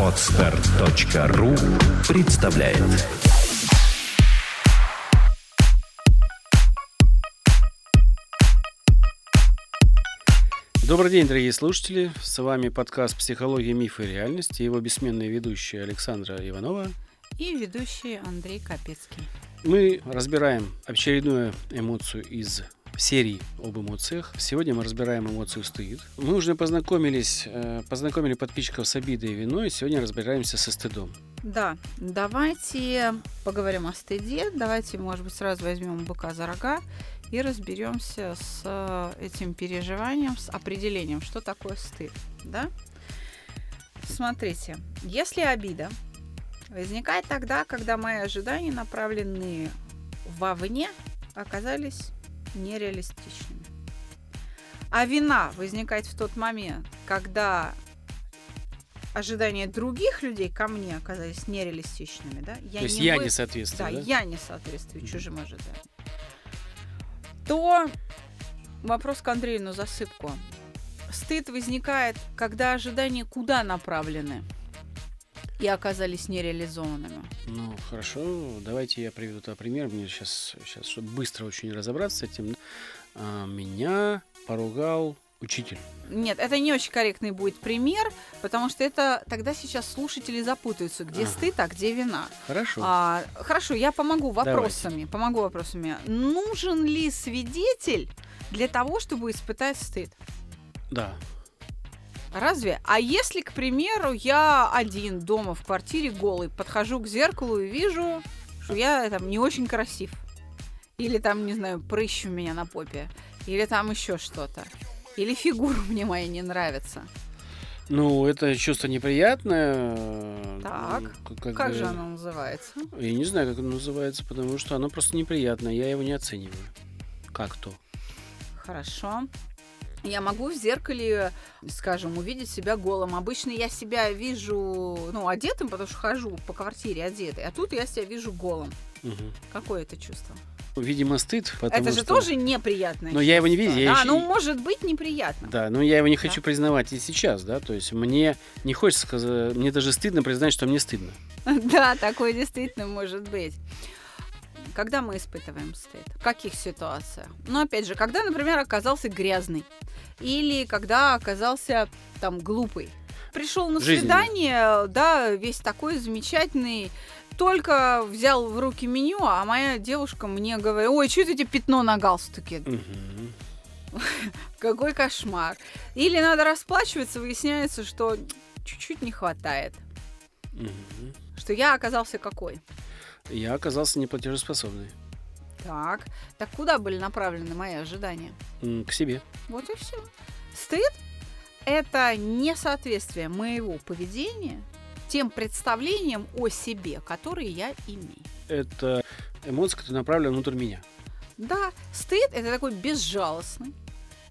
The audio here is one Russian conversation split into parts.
Отстар.ру представляет Добрый день, дорогие слушатели. С вами подкаст «Психология, мифы и реальность» и его бессменные ведущие Александра Иванова и ведущий Андрей Капецкий. Мы разбираем очередную эмоцию из серии об эмоциях. Сегодня мы разбираем эмоцию стыд. Мы уже познакомились, э, познакомили подписчиков с обидой и виной. Сегодня разбираемся со стыдом. Да, давайте поговорим о стыде. Давайте, может быть, сразу возьмем быка за рога и разберемся с э, этим переживанием, с определением, что такое стыд. Да? Смотрите, если обида возникает тогда, когда мои ожидания, направленные вовне, оказались нереалистичными. А вина возникает в тот момент, когда ожидания других людей ко мне оказались нереалистичными, да? Я То есть не я вы... не соответствую, да? Да, я не соответствую mm-hmm. чужим ожиданиям. То вопрос к Андрею на засыпку. Стыд возникает, когда ожидания куда направлены? И оказались нереализованными. Ну, хорошо, давайте я приведу тот пример. Мне сейчас, сейчас, чтобы быстро очень разобраться с этим. А, меня поругал учитель. Нет, это не очень корректный будет пример, потому что это тогда сейчас слушатели запутаются, где ага. стыд, а где вина. Хорошо. А, хорошо, я помогу вопросами. Давайте. Помогу вопросами. Нужен ли свидетель для того, чтобы испытать стыд? Да. Разве? А если, к примеру, я один дома в квартире голый, подхожу к зеркалу и вижу, что я там не очень красив. Или там, не знаю, прыщ у меня на попе. Или там еще что-то. Или фигура мне моя не нравится. Ну, это чувство неприятное. Так, как, как, как же оно называется? Я не знаю, как оно называется, потому что оно просто неприятное, я его не оцениваю. Как то. Хорошо я могу в зеркале, скажем, увидеть себя голым. Обычно я себя вижу, ну, одетым, потому что хожу по квартире одетой, а тут я себя вижу голым. Угу. Какое это чувство? Видимо, стыд, Это же что... тоже неприятное Но я его не видел. Да, еще... ну, может быть неприятно. Да, но я его не хочу да. признавать и сейчас, да, то есть мне не хочется сказать, мне даже стыдно признать, что мне стыдно. Да, такое действительно может быть. Когда мы испытываем стыд? В каких ситуациях? Ну, опять же, когда, например, оказался грязный. Или когда оказался там глупый. Пришел на свидание, да, весь такой замечательный, только взял в руки меню, а моя девушка мне говорит, ой, что это тебе пятно на галстуке? Какой кошмар. Или надо расплачиваться, выясняется, что чуть-чуть не хватает. Что я оказался какой? Я оказался неплатежеспособный. Так, так куда были направлены мои ожидания? К себе. Вот и все. Стыд – это несоответствие моего поведения тем представлениям о себе, которые я имею. Это эмоция, которая направлена внутрь меня. Да, стыд – это такой безжалостный,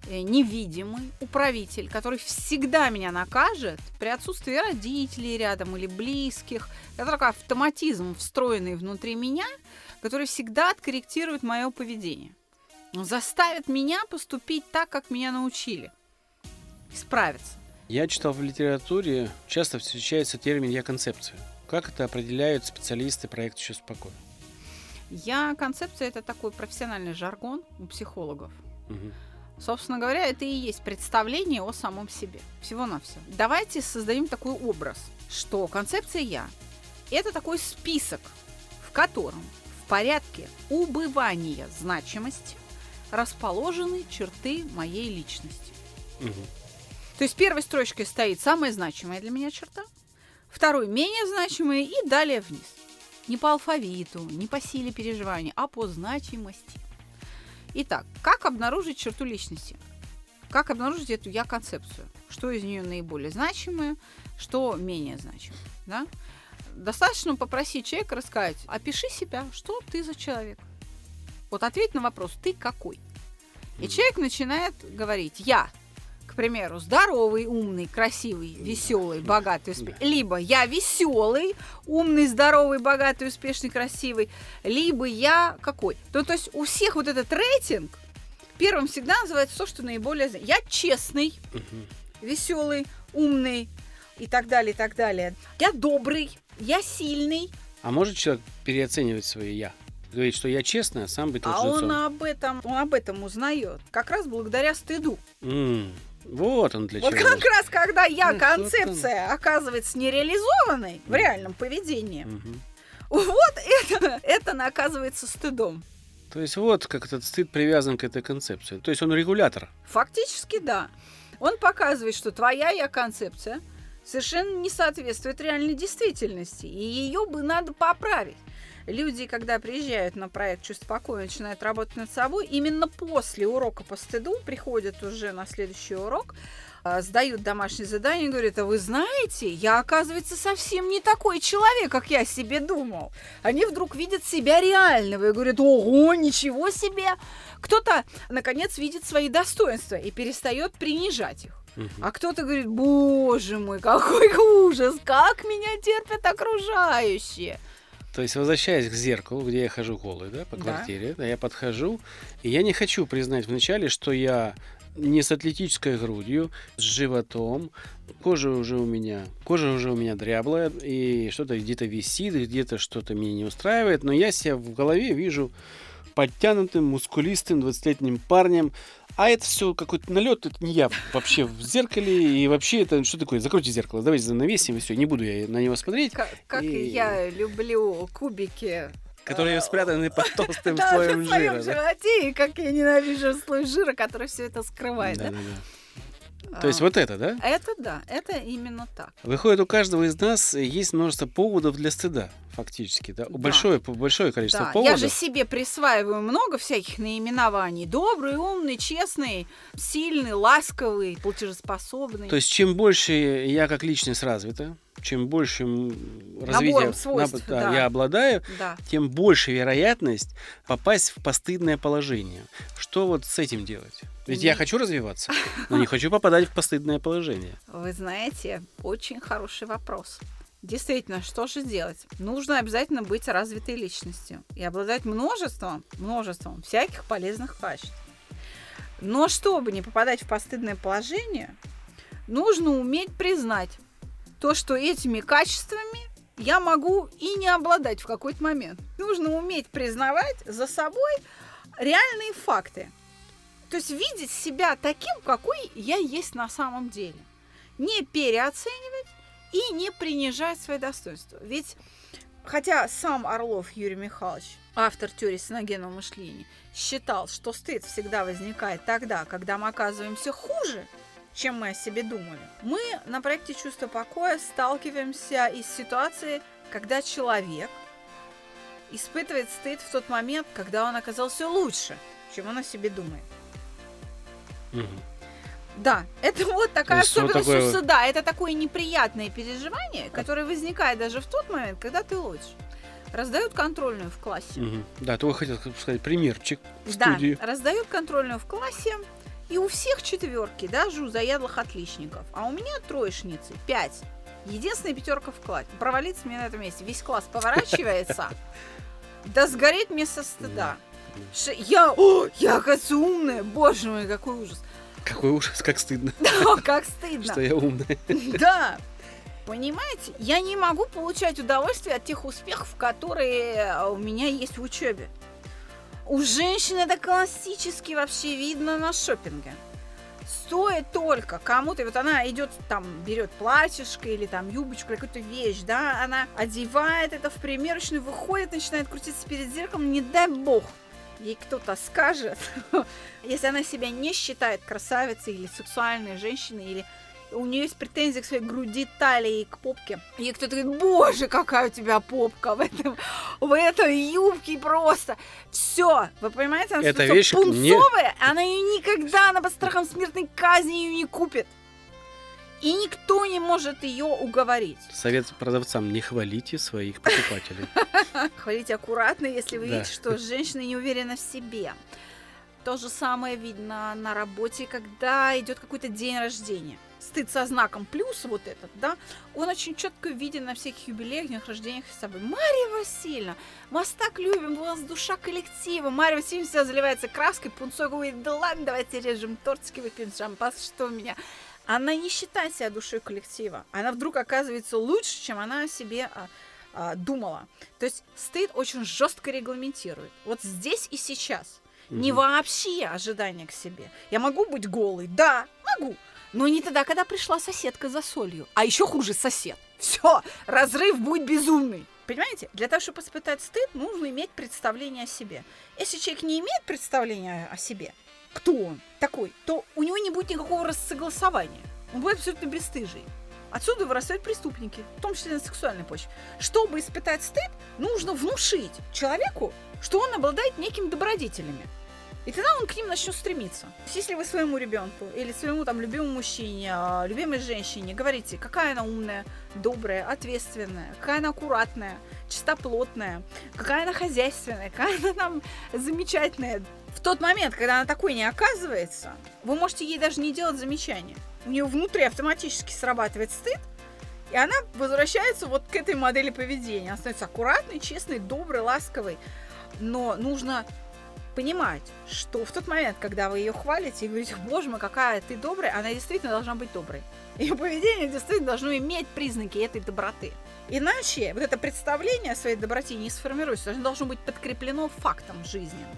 Э, невидимый управитель, который всегда меня накажет при отсутствии родителей рядом или близких. Это такой автоматизм, встроенный внутри меня, который всегда откорректирует мое поведение. Заставит меня поступить так, как меня научили. Справиться. Я читал в литературе, часто встречается термин «я-концепция». Как это определяют специалисты проекта «Еще спокойно»? Я-концепция – это такой профессиональный жаргон у психологов. Угу Собственно говоря, это и есть представление о самом себе. Всего-навсего. Давайте создадим такой образ, что концепция «я» – это такой список, в котором в порядке убывания значимости расположены черты моей личности. Угу. То есть первой строчкой стоит самая значимая для меня черта, второй менее значимая и далее вниз. Не по алфавиту, не по силе переживания, а по значимости. Итак, как обнаружить черту личности? Как обнаружить эту я-концепцию? Что из нее наиболее значимое, что менее значимое? Да? Достаточно попросить человека рассказать, опиши себя, что ты за человек. Вот ответь на вопрос, ты какой? И человек начинает говорить, я к примеру, здоровый, умный, красивый, веселый, богатый, успешный. Либо я веселый, умный, здоровый, богатый, успешный, красивый. Либо я какой? То, то есть у всех вот этот рейтинг первым всегда называется то, что наиболее... Я честный, веселый, умный и так далее, и так далее. Я добрый, я сильный. А может человек переоценивать свои «я»? Говорит, что я честный, а сам быть А лжецом. он об этом, он об этом узнает. Как раз благодаря стыду. М, Вот он для Вот чего. как раз, когда я Ну, концепция оказывается нереализованной в реальном поведении, Мгм. вот это, это оказывается стыдом. То есть вот как этот стыд привязан к этой концепции. То есть он регулятор. Фактически, да. Он показывает, что твоя я концепция совершенно не соответствует реальной действительности, и ее бы надо поправить. Люди, когда приезжают на проект «Чувство покоя», начинают работать над собой, именно после урока по стыду приходят уже на следующий урок, а, сдают домашнее задание и говорят, а вы знаете, я, оказывается, совсем не такой человек, как я себе думал. Они вдруг видят себя реального и говорят, ого, ничего себе! Кто-то, наконец, видит свои достоинства и перестает принижать их. А кто-то говорит, боже мой, какой ужас, как меня терпят окружающие. То есть, возвращаясь к зеркалу, где я хожу голый, да, по Да. квартире, да, я подхожу, и я не хочу признать вначале, что я не с атлетической грудью, с животом, кожа уже у меня, кожа уже у меня дряблая, и что-то где-то висит, где-то что-то меня не устраивает, но я себя в голове вижу подтянутым, мускулистым, 20-летним парнем, а это все какой-то налет, это не я вообще в зеркале, и вообще это что такое? Закройте зеркало, давайте занавесим, и все, не буду я на него смотреть. Как, как И- я люблю кубики. которые а, спрятаны под толстым да, слоем в своем жира. да? животе, и как я ненавижу слой жира, который все это скрывает. да? Да-да-да. То есть А, вот это, да? Это да, это именно так. Выходит, у каждого из нас есть множество поводов для стыда, фактически, да? Да. Большое, большое количество Да, поводов. я же себе присваиваю много всяких наименований. Добрый, умный, честный, сильный, ласковый, платежеспособный. То есть чем больше я как личность развита, чем больше м, развития свойств, да, да. я обладаю, Да. тем больше вероятность попасть в постыдное положение. Что вот с этим делать? Ведь я Не- хочу развиваться, но не хочу попадать в постыдное положение. Вы знаете, очень хороший вопрос. Действительно, что же делать? Нужно обязательно быть развитой личностью и обладать множеством, множеством всяких полезных качеств. Но чтобы не попадать в постыдное положение, нужно уметь признать то, что этими качествами я могу и не обладать в какой-то момент. Нужно уметь признавать за собой реальные факты. То есть видеть себя таким, какой я есть на самом деле. Не переоценивать и не принижать свои достоинства. Ведь хотя сам Орлов Юрий Михайлович, автор теории синогенного мышления, считал, что стыд всегда возникает тогда, когда мы оказываемся хуже, чем мы о себе думали. Мы на проекте «Чувство покоя» сталкиваемся из ситуации, когда человек испытывает стыд в тот момент, когда он оказался лучше, чем он о себе думает. Мгм. Да, это вот такая есть вот особенность такое стыда. Это такое неприятное переживание, которое возникает даже в тот момент, когда ты лучше. Раздают контрольную в классе. Мгм. Да, то хотел сказать примерчик в Да, студии. раздают контрольную в классе, и у всех четверки, даже у заядлых отличников. А у меня троечницы, пять. Единственная пятерка в классе. Провалиться мне на этом месте. Весь класс поворачивается. Да сгореть мне со стыда. Я, о, я, оказывается, умная. Боже мой, какой ужас. Какой ужас, как стыдно, Да, как стыдно. что я умная. Да. Понимаете, я не могу получать удовольствие от тех успехов, которые у меня есть в учебе. У женщин это классически вообще видно на шопинге. Стоит только кому-то, вот она идет там, берет платьишко или там юбочку, или какую-то вещь, да, она одевает это в примерочную, выходит, начинает крутиться перед зеркалом, не дай бог, ей кто-то скажет, если она себя не считает красавицей или сексуальной женщиной, или у нее есть претензии к своей груди, талии и к попке. И кто-то говорит, боже, какая у тебя попка в, этом, в этой юбке просто. Все, вы понимаете, она Эта вещь не- пунцовая, она ее никогда, она под страхом смертной казни ее не купит. И никто не может ее уговорить. Совет продавцам, не хвалите своих покупателей. Хвалите аккуратно, если вы видите, что женщина не уверена в себе. То же самое видно на работе, когда идет какой-то день рождения. Стыд со знаком плюс вот этот, да, он очень четко виден на всяких юбилеях, днях рождениях с собой. Мария Васильевна, вас так любим, у вас душа коллектива. Мария Васильевна вся заливается краской, пунцой говорит, да ладно, давайте режем тортики, выпьем шампанское, что у меня она не считает себя душой коллектива. Она вдруг оказывается лучше, чем она о себе а, а, думала. То есть стыд очень жестко регламентирует. Вот здесь и сейчас. Mm-hmm. Не вообще ожидание к себе. Я могу быть голой? Да, могу. Но не тогда, когда пришла соседка за солью. А еще хуже сосед. Все, разрыв будет безумный. Понимаете? Для того, чтобы испытать стыд, нужно иметь представление о себе. Если человек не имеет представления о себе, кто он такой, то у него не будет никакого рассогласования. Он будет абсолютно бесстыжий. Отсюда вырастают преступники, в том числе на сексуальной почве. Чтобы испытать стыд, нужно внушить человеку, что он обладает некими добродетелями. И тогда он к ним начнет стремиться. Если вы своему ребенку или своему там любимому мужчине, а, любимой женщине говорите, какая она умная, добрая, ответственная, какая она аккуратная, чистоплотная, какая она хозяйственная, какая она там замечательная, в тот момент, когда она такой не оказывается, вы можете ей даже не делать замечания. У нее внутри автоматически срабатывает стыд, и она возвращается вот к этой модели поведения. Она становится аккуратной, честной, доброй, ласковой. Но нужно понимать, что в тот момент, когда вы ее хвалите и говорите, боже мой, какая ты добрая, она действительно должна быть доброй. Ее поведение действительно должно иметь признаки этой доброты. Иначе вот это представление о своей доброте не сформируется, оно должно быть подкреплено фактом жизненным.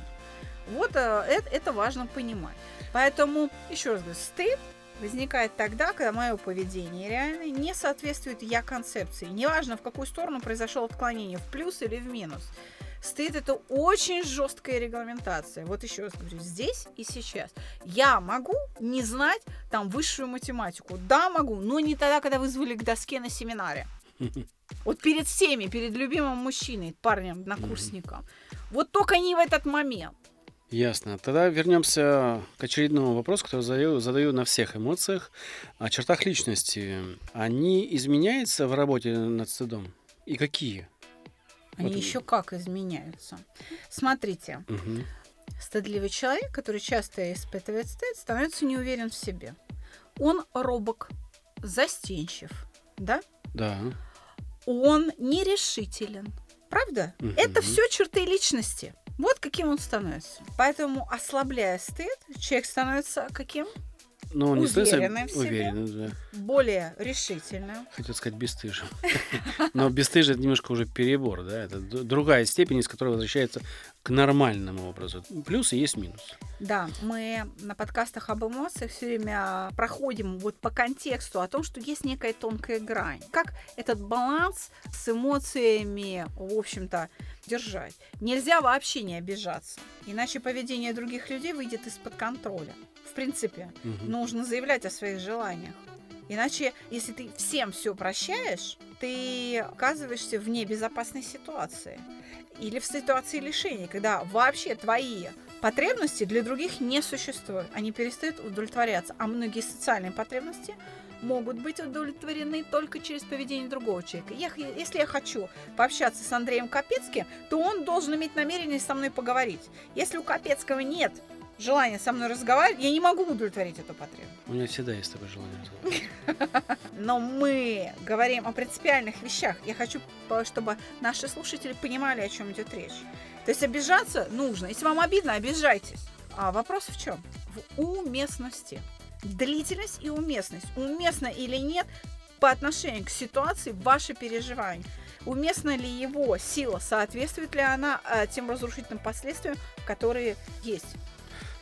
Вот это, это важно понимать. Поэтому, еще раз говорю, стыд возникает тогда, когда мое поведение реально не соответствует я концепции. Неважно, в какую сторону произошло отклонение, в плюс или в минус. Стыд это очень жесткая регламентация. Вот еще раз говорю, здесь и сейчас. Я могу не знать там высшую математику. Да, могу, но не тогда, когда вызвали к доске на семинаре. Вот перед всеми, перед любимым мужчиной, парнем, однокурсником. Вот только не в этот момент. Ясно. Тогда вернемся к очередному вопросу, который задаю, задаю на всех эмоциях. О чертах личности. Они изменяются в работе над стыдом? И какие? Они вот. еще как изменяются. Смотрите. Угу. Стыдливый человек, который часто испытывает стыд, становится неуверен в себе. Он робок, застенчив, да? Да. Он нерешителен. Правда? Угу. Это все черты личности. Вот каким он становится. Поэтому, ослабляя стыд, человек становится каким? Но он не уверенным в себе, да. более решительным. Хотел сказать бесстыжим. Но бесстыжие это немножко уже перебор, да, это другая степень, из которой возвращается к нормальному образу. Плюс и есть минус. Да, мы на подкастах об эмоциях все время проходим вот по контексту о том, что есть некая тонкая грань. Как этот баланс с эмоциями, в общем-то, держать. Нельзя вообще не обижаться, иначе поведение других людей выйдет из-под контроля принципе, угу. нужно заявлять о своих желаниях. Иначе, если ты всем все прощаешь, ты оказываешься в небезопасной ситуации. Или в ситуации лишения, когда вообще твои потребности для других не существуют. Они перестают удовлетворяться. А многие социальные потребности могут быть удовлетворены только через поведение другого человека. Я, если я хочу пообщаться с Андреем Капецким, то он должен иметь намерение со мной поговорить. Если у Капецкого нет желание со мной разговаривать, я не могу удовлетворить эту потребность. У меня всегда есть такое желание разговаривать. Но мы говорим о принципиальных вещах. Я хочу, чтобы наши слушатели понимали, о чем идет речь. То есть обижаться нужно. Если вам обидно, обижайтесь. А вопрос в чем? В уместности. Длительность и уместность. Уместно или нет по отношению к ситуации ваши переживания. Уместна ли его сила, соответствует ли она э, тем разрушительным последствиям, которые есть.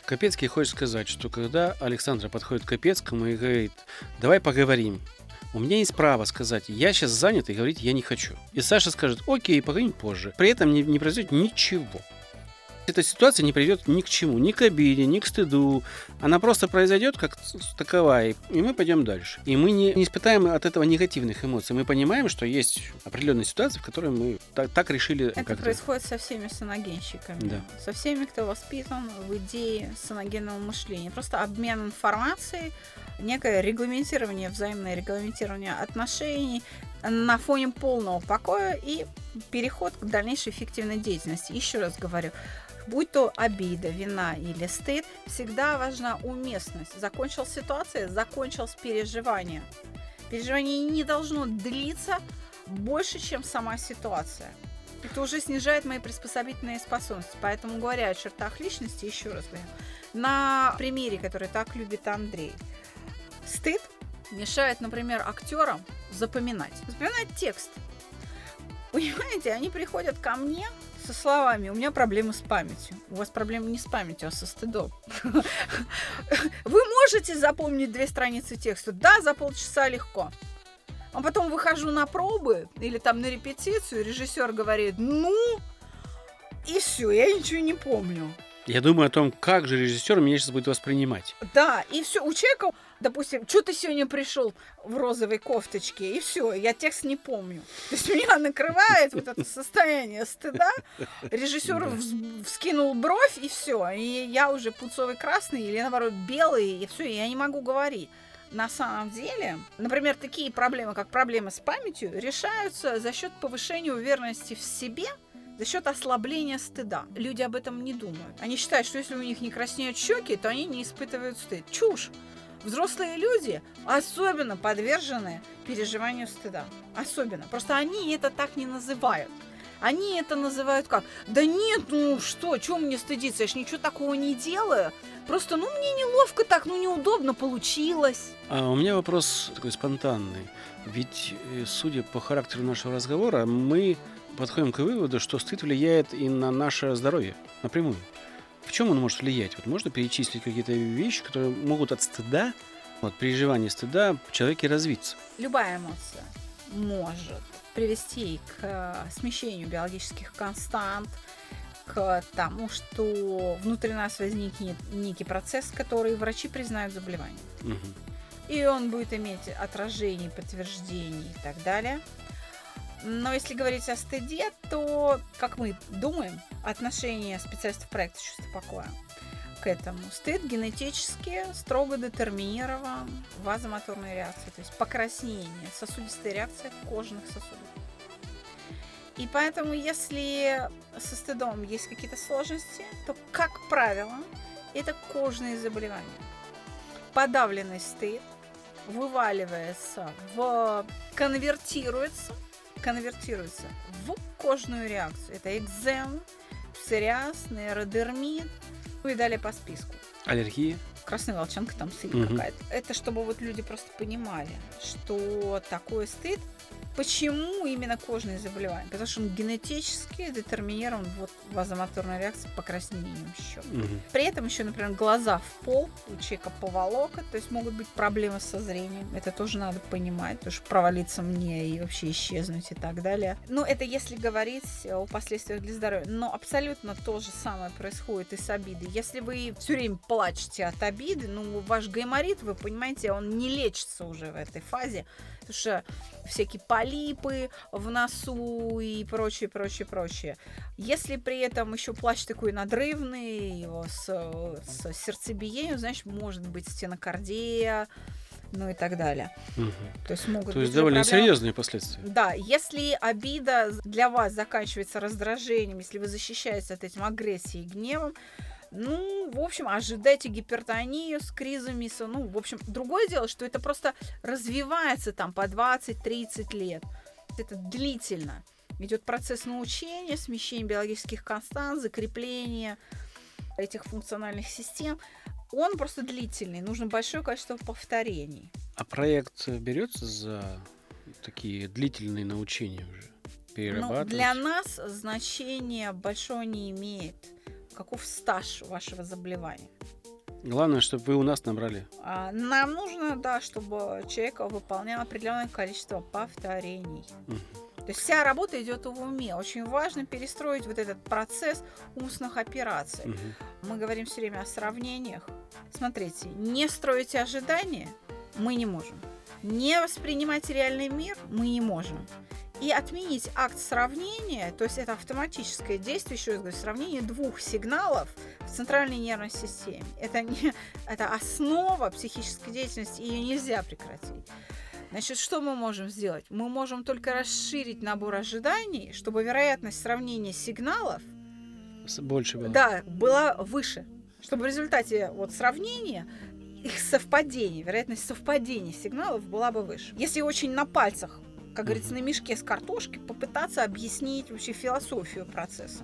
Капецкий хочет сказать, что когда Александра подходит к Капецкому и говорит, давай поговорим, у меня есть право сказать, я сейчас занят и говорить я не хочу. И Саша скажет, окей, поговорим позже. При этом не, не произойдет ничего эта ситуация не приведет ни к чему, ни к обиде, ни к стыду. Она просто произойдет как таковая, и мы пойдем дальше. И мы не, не испытаем от этого негативных эмоций. Мы понимаем, что есть определенные ситуации, в которые мы так, так решили. Это происходит со всеми саногенщиками. Да. Со всеми, кто воспитан в идее саногенного мышления. Просто обмен информацией, некое регламентирование, взаимное регламентирование отношений на фоне полного покоя и переход к дальнейшей эффективной деятельности. Еще раз говорю, будь то обида, вина или стыд, всегда важна уместность. Закончилась ситуация, закончилось переживание. Переживание не должно длиться больше, чем сама ситуация. Это уже снижает мои приспособительные способности. Поэтому, говоря о чертах личности, еще раз говорю, на примере, который так любит Андрей, стыд мешает, например, актерам запоминать. Запоминать текст. Понимаете, они приходят ко мне со словами, у меня проблемы с памятью. У вас проблемы не с памятью, а со стыдом. Вы можете запомнить две страницы текста? Да, за полчаса легко. А потом выхожу на пробы или там на репетицию, режиссер говорит, ну, и все, я ничего не помню. Я думаю о том, как же режиссер меня сейчас будет воспринимать. Да, и все, у человека, допустим, что ты сегодня пришел в розовой кофточке, и все, я текст не помню. То есть меня накрывает вот это состояние стыда. Режиссер вскинул бровь, и все, и я уже пунцовый красный или наоборот белый, и все, я не могу говорить. На самом деле, например, такие проблемы, как проблемы с памятью, решаются за счет повышения уверенности в себе – за счет ослабления стыда. Люди об этом не думают. Они считают, что если у них не краснеют щеки, то они не испытывают стыд. Чушь! Взрослые люди особенно подвержены переживанию стыда. Особенно. Просто они это так не называют. Они это называют как? Да нет, ну что, чего мне стыдиться? Я ж ничего такого не делаю. Просто, ну, мне неловко так, ну, неудобно получилось. А у меня вопрос такой спонтанный. Ведь, э, судя по характеру нашего разговора, мы подходим к выводу, что стыд влияет и на наше здоровье напрямую. В чем он может влиять? Вот можно перечислить какие-то вещи, которые могут от стыда, от переживания стыда в человеке развиться? Любая эмоция может привести к э, смещению биологических констант, к тому, что внутри нас возникнет некий процесс, который врачи признают заболеванием. Угу. И он будет иметь отражение, подтверждение и так далее. Но если говорить о стыде, то, как мы думаем, отношение специалистов проекта «Чувство покоя» к этому. Стыд генетически строго детерминирован вазомоторной реакцией, то есть покраснение, сосудистая реакция кожных сосудов. И поэтому, если со стыдом есть какие-то сложности, то, как правило, это кожные заболевания. Подавленный стыд вываливается в конвертируется конвертируется в кожную реакцию. Это экзем, псориаз, нейродермит, ну и далее по списку. Аллергия? Красная волчанка там сыпь угу. какая-то. Это чтобы вот люди просто понимали, что такой стыд Почему именно кожные заболевания? Потому что он генетически детерминирован вот вазомоторной реакцией покраснением щек. Угу. При этом еще, например, глаза в пол, у человека поволока, то есть могут быть проблемы со зрением. Это тоже надо понимать, потому что провалиться мне и вообще исчезнуть и так далее. Ну, это если говорить о последствиях для здоровья. Но абсолютно то же самое происходит и с обидой. Если вы все время плачете от обиды, ну, ваш гайморит, вы понимаете, он не лечится уже в этой фазе, потому что всякие полипы в носу и прочее, прочее, прочее. Если при этом еще плач такой надрывный, его с, с сердцебиением, значит, может быть стенокардия, ну и так далее. Угу. То есть могут То есть довольно проблемы. серьезные последствия. Да, если обида для вас заканчивается раздражением, если вы защищаетесь от этим агрессией и гневом, ну, в общем, ожидайте гипертонию с кризами. Ну, в общем, другое дело, что это просто развивается там по 20-30 лет. Это длительно. Идет процесс научения, смещения биологических констант, закрепления этих функциональных систем. Он просто длительный, нужно большое количество повторений. А проект берется за такие длительные научения уже? Ну, для нас значения большого не имеет каков стаж вашего заболевания. Главное, чтобы вы у нас набрали. А, нам нужно, да, чтобы человек выполнял определенное количество повторений. То есть вся работа идет в уме. Очень важно перестроить вот этот процесс умственных операций. Угу. Мы говорим все время о сравнениях. Смотрите, не строите ожидания мы не можем. Не воспринимать реальный мир мы не можем и отменить акт сравнения, то есть это автоматическое действие, еще раз говорю, сравнение двух сигналов в центральной нервной системе. Это, не, это основа психической деятельности, ее нельзя прекратить. Значит, что мы можем сделать? Мы можем только расширить набор ожиданий, чтобы вероятность сравнения сигналов больше была. Да, была выше. Чтобы в результате вот сравнения их совпадений, вероятность совпадения сигналов была бы выше. Если очень на пальцах как говорится, на мешке с картошки попытаться объяснить вообще философию процесса.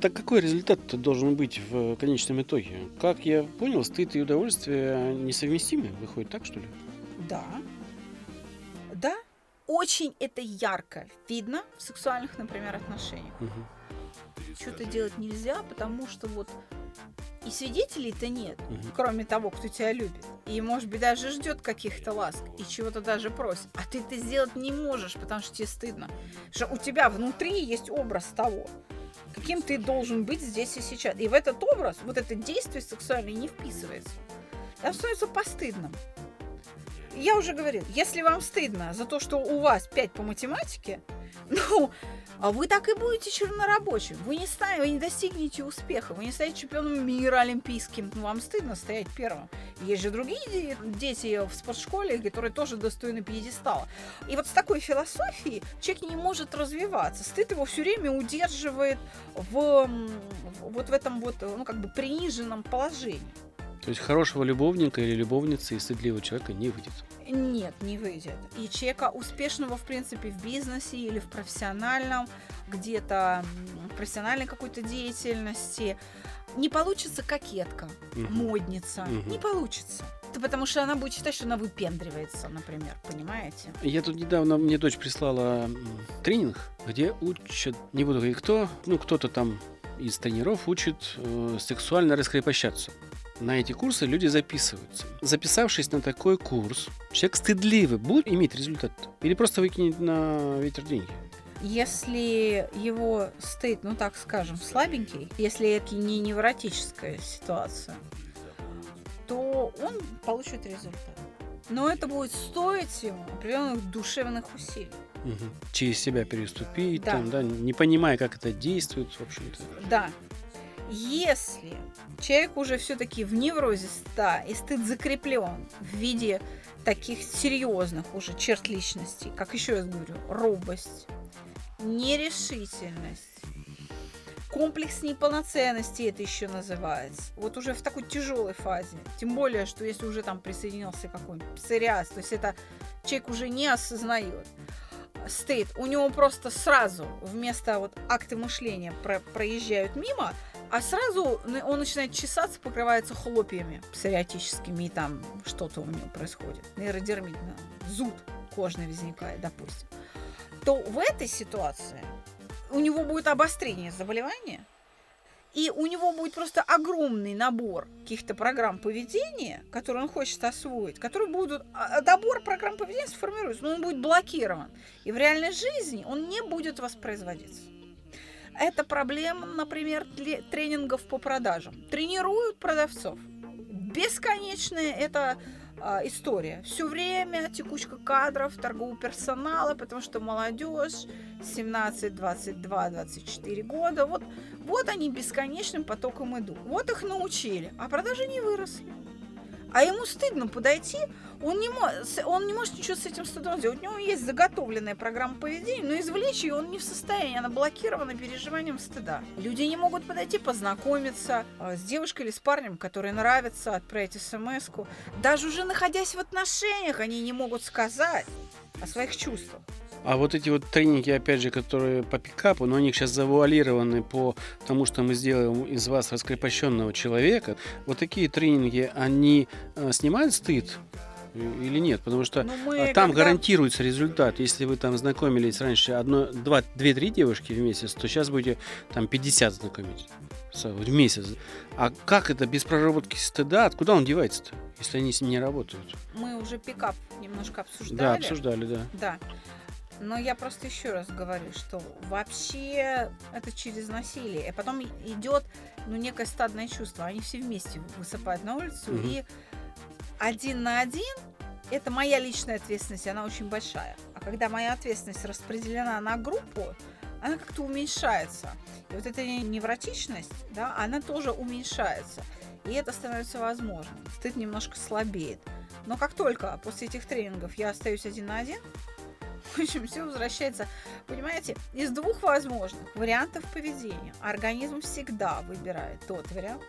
Так какой результат должен быть в конечном итоге? Как я понял, стыд и удовольствие несовместимы, выходит так, что ли? Да. Да. Очень это ярко видно в сексуальных, например, отношениях. Угу. Что-то делать нельзя, потому что вот и свидетелей-то нет, угу. кроме того, кто тебя любит. И, может быть, даже ждет каких-то ласк и чего-то даже просит. А ты это сделать не можешь, потому что тебе стыдно. Что у тебя внутри есть образ того, каким ты должен быть здесь и сейчас. И в этот образ, вот это действие сексуальное не вписывается. Это становится постыдным. Я уже говорил, если вам стыдно за то, что у вас 5 по математике, ну, а вы так и будете чернорабочим. Вы не, станете, вы не достигнете успеха, вы не станете чемпионом мира олимпийским. Ну, вам стыдно стоять первым. Есть же другие дети в спортшколе, которые тоже достойны пьедестала. И вот с такой философией человек не может развиваться. Стыд его все время удерживает в, вот в этом вот, ну, как бы приниженном положении. То есть хорошего любовника или любовницы и стыдливого человека не выйдет. Нет, не выйдет. И человека успешного, в принципе, в бизнесе или в профессиональном, где-то в профессиональной какой-то деятельности, не получится кокетка, угу. модница. Угу. Не получится. Это потому что она будет считать, что она выпендривается, например, понимаете? Я тут недавно, мне дочь прислала тренинг, где учат, не буду говорить кто, ну кто-то там из тренеров учит э, сексуально раскрепощаться на эти курсы люди записываются. Записавшись на такой курс, человек стыдливый будет иметь результат? Или просто выкинет на ветер деньги? Если его стыд, ну так скажем, слабенький, если это не невротическая ситуация, то он получит результат. Но это будет стоить ему определенных душевных усилий. Угу. Через себя переступить, да. Там, да, не понимая, как это действует, в общем-то. Да, если человек уже все-таки в неврозе ста и стыд закреплен в виде таких серьезных уже черт личности, как еще раз говорю, робость, нерешительность, комплекс неполноценности это еще называется. Вот уже в такой тяжелой фазе. Тем более, что если уже там присоединился какой-нибудь псориаз, то есть это человек уже не осознает стыд, у него просто сразу вместо вот акты мышления про проезжают мимо, а сразу он начинает чесаться, покрывается хлопьями псориатическими, и там что-то у него происходит. Нейродермит, зуд кожный возникает, допустим. То в этой ситуации у него будет обострение заболевания, и у него будет просто огромный набор каких-то программ поведения, которые он хочет освоить, которые будут... А, а набор программ поведения сформируется, но он будет блокирован. И в реальной жизни он не будет воспроизводиться. Это проблема, например, тренингов по продажам. Тренируют продавцов. Бесконечная это а, история. Все время текучка кадров, торгового персонала, потому что молодежь 17, 22, 24 года, вот, вот они бесконечным потоком идут. Вот их научили, а продажи не выросли а ему стыдно подойти, он не, он не может ничего с этим стыдом сделать. У него есть заготовленная программа поведения, но извлечь ее он не в состоянии, она блокирована переживанием стыда. Люди не могут подойти познакомиться э, с девушкой или с парнем, который нравится, отправить смс -ку. Даже уже находясь в отношениях, они не могут сказать о своих чувствах. А вот эти вот тренинги, опять же, которые по пикапу, но они сейчас завуалированы по тому, что мы сделаем из вас раскрепощенного человека. Вот такие тренинги, они э, снимают стыд или нет? Потому что ну, мы э, там когда... гарантируется результат. Если вы там знакомились раньше одно, два, две-три девушки в месяц, то сейчас будете там 50 знакомить в месяц. А как это без проработки стыда? Откуда он девается-то, если они с ним не работают? Мы уже пикап немножко обсуждали. Да, обсуждали, да. Да. Но я просто еще раз говорю, что вообще это через насилие. И потом идет ну, некое стадное чувство. Они все вместе высыпают на улицу. Угу. И один на один это моя личная ответственность, она очень большая. А когда моя ответственность распределена на группу, она как-то уменьшается. И вот эта невротичность, да, она тоже уменьшается. И это становится возможным. Стыд немножко слабеет. Но как только после этих тренингов я остаюсь один на один, в общем, все возвращается, понимаете, из двух возможных вариантов поведения. Организм всегда выбирает тот вариант,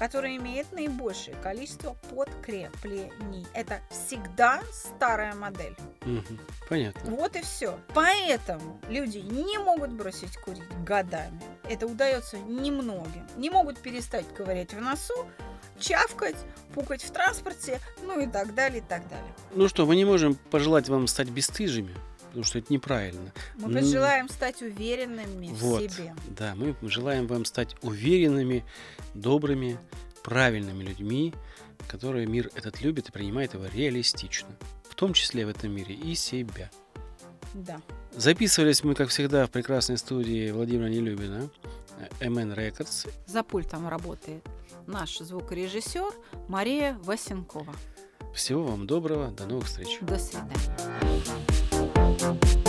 который имеет наибольшее количество подкреплений. Это всегда старая модель. Угу, понятно. Вот и все. Поэтому люди не могут бросить курить годами. Это удается немногим. Не могут перестать ковырять в носу, чавкать, пукать в транспорте, ну и так далее, и так далее. Ну что, мы не можем пожелать вам стать бесстыжими, потому что это неправильно. Мы пожелаем стать уверенными вот, в себе. Да, мы желаем вам стать уверенными, добрыми, правильными людьми, которые мир этот любит и принимает его реалистично. В том числе в этом мире и себя. Да. Записывались мы, как всегда, в прекрасной студии Владимира Нелюбина, MN Records. За пультом работает наш звукорежиссер Мария Васенкова. Всего вам доброго, до новых встреч. До свидания. Thank you.